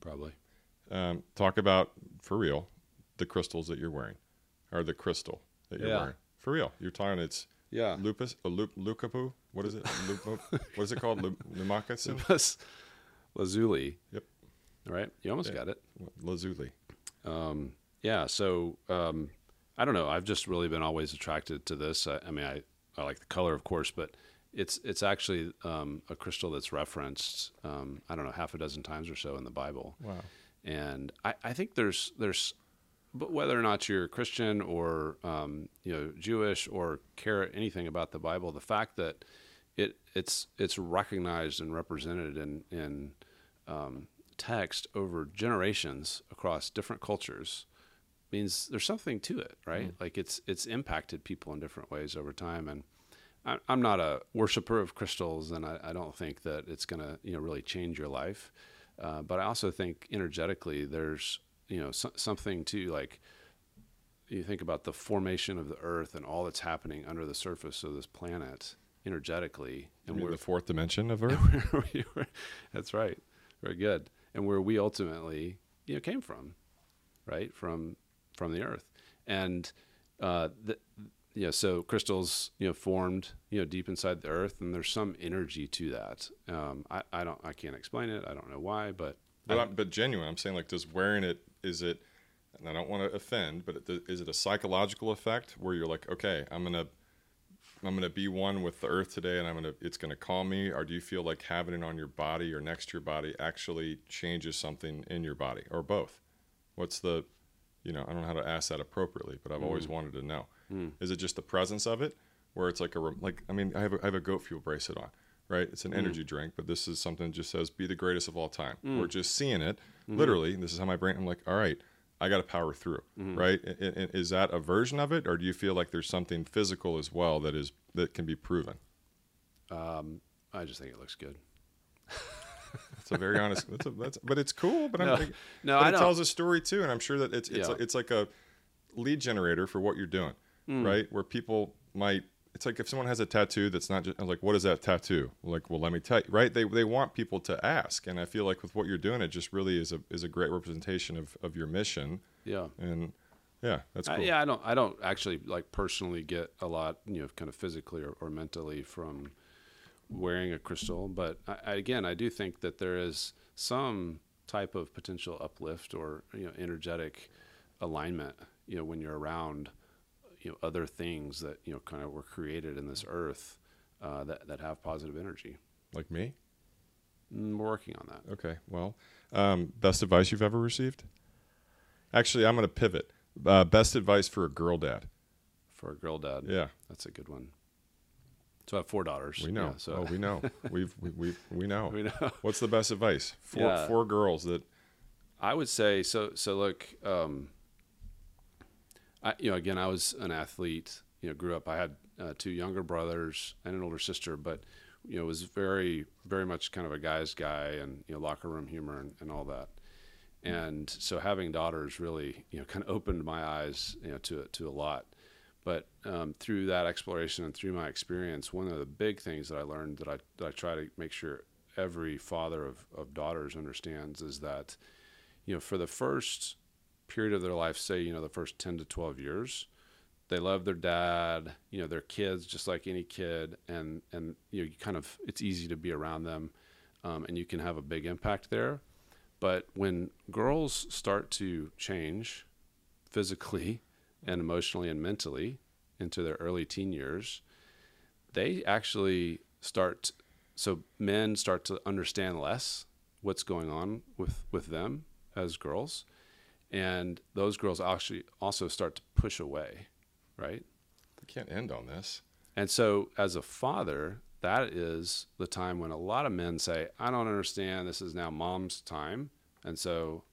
Probably. Um, talk about for real the crystals that you're wearing, or the crystal that you're yeah. wearing. For real, you're talking. It's yeah. Lupus, a lup, lucapu. What is it? What is it called? Lumacus. Lupus lazuli. Yep. All right, you almost yeah. got it. Lazuli. Um, yeah. So um, I don't know. I've just really been always attracted to this. I, I mean, I I like the color, of course, but it's it's actually um, a crystal that's referenced um, I don't know half a dozen times or so in the Bible. Wow. And I, I think there's there's but whether or not you're Christian or um, you know Jewish or care anything about the Bible, the fact that it it's it's recognized and represented in in um, text over generations across different cultures means there's something to it, right? Mm. Like it's it's impacted people in different ways over time, and I, am not a worshiper of crystals, and I, I don't think that it's going to you know really change your life. Uh, but I also think energetically, there's you know so, something to like. You think about the formation of the Earth and all that's happening under the surface of this planet energetically, and we're the fourth dimension of Earth. that's right. Very good. And where we ultimately you know came from, right from from the Earth, and uh, the, you know, so crystals, you know, formed, you know, deep inside the earth, and there's some energy to that. Um, I, I don't, I can't explain it. I don't know why, but but, I, but genuine. I'm saying like, does wearing it is it? And I don't want to offend, but is it a psychological effect where you're like, okay, I'm gonna, I'm gonna be one with the earth today, and I'm gonna, it's gonna calm me, or do you feel like having it on your body or next to your body actually changes something in your body, or both? What's the, you know, I don't know how to ask that appropriately, but I've mm. always wanted to know. Mm. Is it just the presence of it, where it's like a like? I mean, I have a, I have a goat fuel bracelet on, right? It's an mm. energy drink, but this is something that just says "Be the greatest of all time." Mm. We're just seeing it mm-hmm. literally. This is how my brain. I'm like, all right, I got to power through, mm-hmm. right? is that a version of it, or do you feel like there's something physical as well that is that can be proven? Um, I just think it looks good. That's a very honest. That's, a, that's but it's cool. But no, I'm like, no, but I it tells a story too, and I'm sure that it's it's yeah. like, it's like a lead generator for what you're doing Mm. right? Where people might it's like if someone has a tattoo that's not just I'm like what is that tattoo like well let me tell you right they, they want people to ask and i feel like with what you're doing it just really is a is a great representation of, of your mission Yeah. and yeah that's I- cool yeah, I don't. I don't actually like personally get a lot, you know, kind of physically or, or mentally from wearing a crystal. But I, I, again, I do think that there is some type of potential uplift or you know energetic alignment. You know, when you're around, you know, other things that you know kind of were created in this earth uh, that that have positive energy. like me Mm, We're working on that. okay well um, best advice you've ever received actually i'm going to pivot uh, best advice for a girl dad For a girl dad, yeah that's a good one. So I have four daughters. we know Yeah, so oh we know we've we, we, we know we know. what's the best advice for Yeah. four girls that I would say so. So look, um, I you know again I was an athlete. You know, grew up. I had uh, two younger brothers and an older sister, but you know was very very much kind of a guy's guy and you know locker room humor and, and all that. And so having daughters really you know kind of opened my eyes you know to to a lot. But um, through that exploration and through my experience, one of the big things that I learned that I that I try to make sure every father of, of daughters understands is that you know, for the first period of their life, say, you know, the first 10 to 12 years, they love their dad, you know, their kids just like any kid. And, and, you know, you kind of, it's easy to be around them um, and you can have a big impact there. But when girls start to change physically and emotionally and mentally into their early teen years, they actually start, so men start to understand less what's going on with, with them as girls. And those girls actually also start to push away, right? we can't end on this And so, as a father, that is the time when a lot of men say, I don't understand. This is now mom's time. And so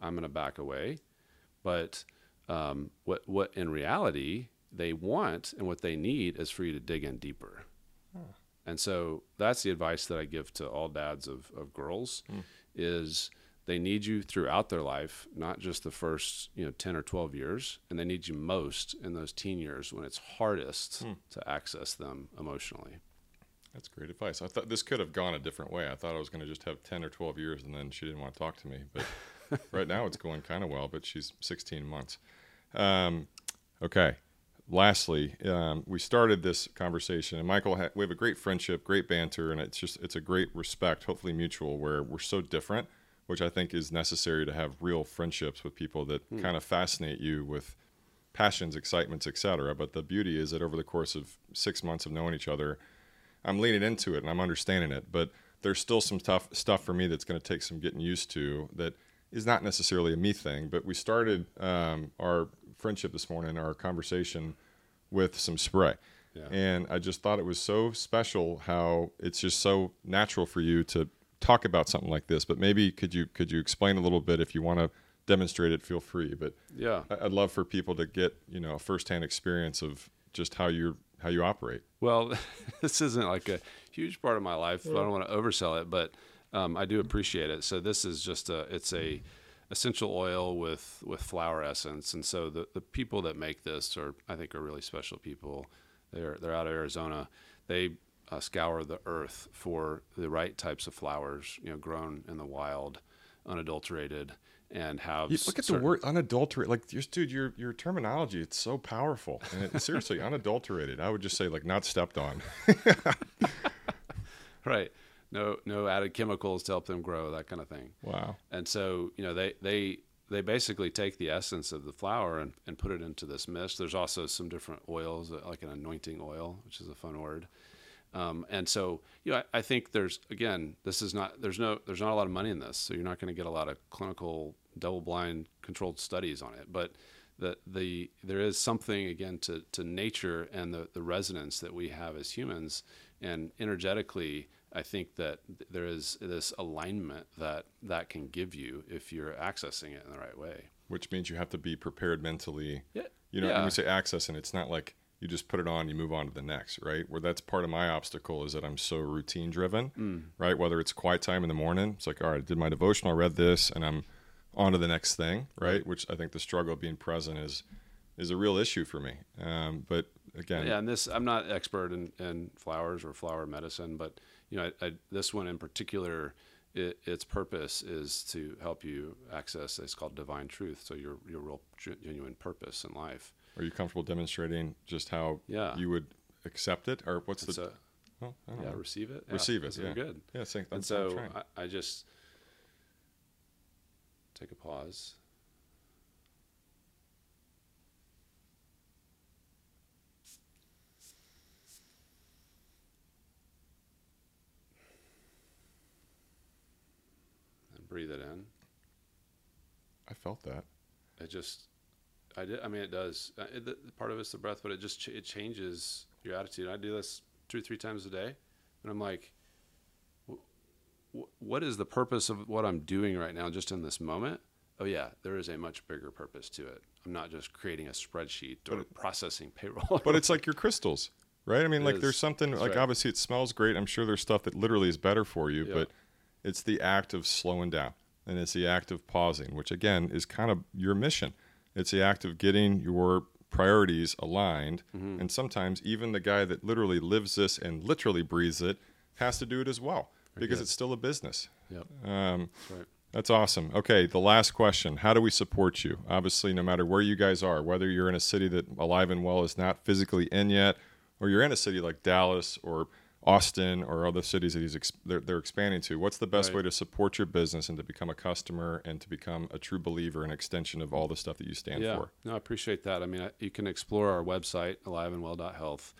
I'm going to back away. But um, what, what in reality they want and what they need is for you to dig in deeper. And so that's the advice that I give to all dads of, of girls is they need you throughout their life, not just the first, you know, 10 or 12 years, and they need you most in those teen years when it's hardest to access them emotionally. That's great advice. I thought this could have gone a different way. I thought I was going to just have 10 or 12 years and then she didn't want to talk to me. But right now it's going kind of well, but she's 16 months. Um, okay. Lastly, um, we started this conversation, and Michael, ha- we have a great friendship, great banter, and it's just it's a great respect, hopefully mutual, where we're so different, which I think is necessary to have real friendships with people that kind of fascinate you with passions, excitements, etc. But the beauty is that over the course of six months of knowing each other, I'm leaning into it and I'm understanding it, but there's still some tough stuff for me that's going to take some getting used to that is not necessarily a me thing. But we started um, our friendship this morning, our conversation with some spray. Yeah. And I just thought it was so special how it's just so natural for you to talk about something like this. But maybe could you could you explain a little bit if you want to demonstrate it, feel free. But Yeah. I'd love for people to get you know a firsthand experience of just how you're how you operate. Well, this isn't like a huge part of my life. But I don't want to oversell it, but um, I do appreciate it. So this is just a it's a essential oil with with flower essence, and so the the people that make this are I think are really special people. They're they're out of Arizona. They uh, scour the earth for the right types of flowers, you know, grown in the wild, unadulterated, and have You look at the word unadulterated. Like, just dude, your your terminology, it's so powerful. And it, seriously, unadulterated. I would just say like not stepped on. right. No no added chemicals to help them grow, that kind of thing. Wow. And so, you know, they they they basically take the essence of the flower and, and put it into this mist. There's also some different oils, like an anointing oil, which is a fun word. Um, and so, you know, I, I think there's again, this is not there's no there's not a lot of money in this, so you're not going to get a lot of clinical double-blind controlled studies on it. But the the there is something again to to nature and the the resonance that we have as humans, and energetically, I think that there is this alignment that that can give you if you're accessing it in the right way. Which means you have to be prepared mentally. Yeah. You know, Yeah. when we say access, and it's not like you just put it on, you move on to the next, right? Where that's part of my obstacle is that I'm so routine driven, Mm. right? Whether it's quiet time in the morning, it's like, all right, I did my devotional, I read this, and I'm on to the next thing, right? Which I think the struggle of being present is is a real issue for me. Um, but again, Yeah, and this I'm not expert in, in flowers or flower medicine, but you know, I, I, this one in particular, it, its purpose is to help you access. It's called divine truth. So your your real genuine purpose in life. Are you comfortable demonstrating just how Yeah. you would accept it, or what's It's the? a, don't yeah, know. receive it. Yeah, Receive it, yeah. good. Yeah, And that's what so. I, I just take a pause. And breathe it in. I felt that. It just, I did. I mean, it does. Uh, It, the, part of it's the breath, but it just ch- it changes your attitude. I do this two or three times a day, and I'm like, "Wh- wh- what is the purpose of what I'm doing right now, just in this moment? Oh yeah, there is a much bigger purpose to it. I'm not just creating a spreadsheet or processing payroll. But it's like your crystals, right? I mean, It like is. there's something That's like right. obviously it smells great. I'm sure there's stuff that literally is better for you, Yeah. but it's the act of slowing down and it's the act of pausing, which again is kind of your mission. It's the act of getting your priorities aligned, Mm-hmm. and sometimes even the guy that literally lives this and literally breathes it has to do it as well because it's still a business. yep, Um, right. that's awesome. Okay, the last question. How do we support you? Obviously, no matter where you guys are, whether you're in a city that Alive and Well is not physically in yet, or you're in a city like Dallas or Austin or other cities that he's ex- they're, they're expanding to, what's the best Right. way to support your business and to become a customer and to become a true believer and extension of all the stuff that you stand yeah. for? No, I appreciate that. I mean, I, you can explore our website, aliveandwell.health,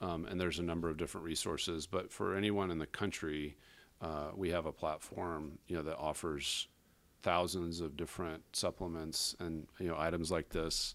um, and there's a number of different resources. But for anyone in the country, uh, we have a platform, you know, that offers thousands of different supplements and you know items like this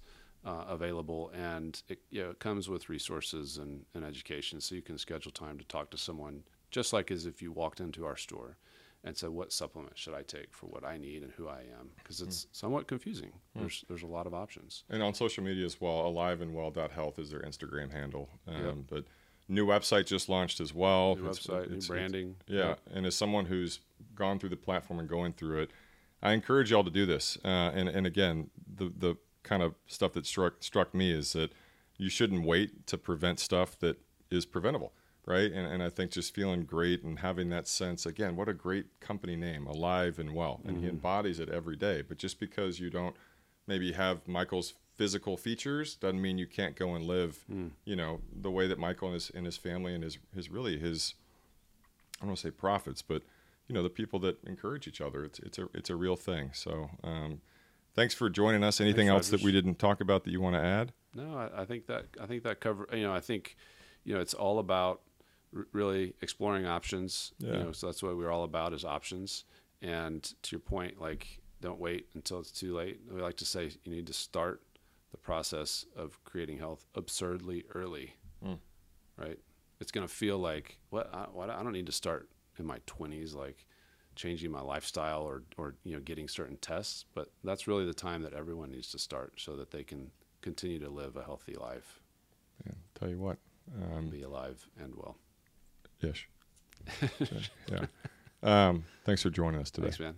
uh, available, and it, you know, it comes with resources and, and education, so you can schedule time to talk to someone, just like as if you walked into our store and said, "What supplement should I take for what I need and who I am?" Because it's somewhat confusing. There's there's a lot of options. And on social media as well, aliveandwell.health is their Instagram handle. Um, Yep. But new website just launched as well. New It's- website, new it's- it's- branding. Yeah, Yep. and as someone who's gone through the platform and going through it, I encourage y'all to do this. Uh, and and again, the the kind of stuff that struck struck me is that you shouldn't wait to prevent stuff that is preventable, right? And and I think just feeling great and having that sense again, what a great company name, alive and well, and he embodies it every day. But just because you don't maybe have Michael's physical features doesn't mean you can't go and live, you know, the way that Michael and his and his family and his his really his I don't want to say profits, but you know the people that encourage each other. It's it's a it's a real thing. So um, thanks for joining us. Anything Thanks, else that we didn't talk about that you want to add? No, I, I think that I think that cover. You know, I think you know it's all about r- really exploring options. Yeah. You know, so that's what we're all about is options. And to your point, like don't wait until it's too late. We like to say you need to start the process of creating health absurdly early. Hmm. Right? It's going to feel like what? I, what? I don't need to start in my twenties, like changing my lifestyle or or you know getting certain tests. But that's really the time that everyone needs to start so that they can continue to live a healthy life, Yeah, tell you what, um, be alive and well. ish. yeah. Um, thanks for joining us today. Thanks, man.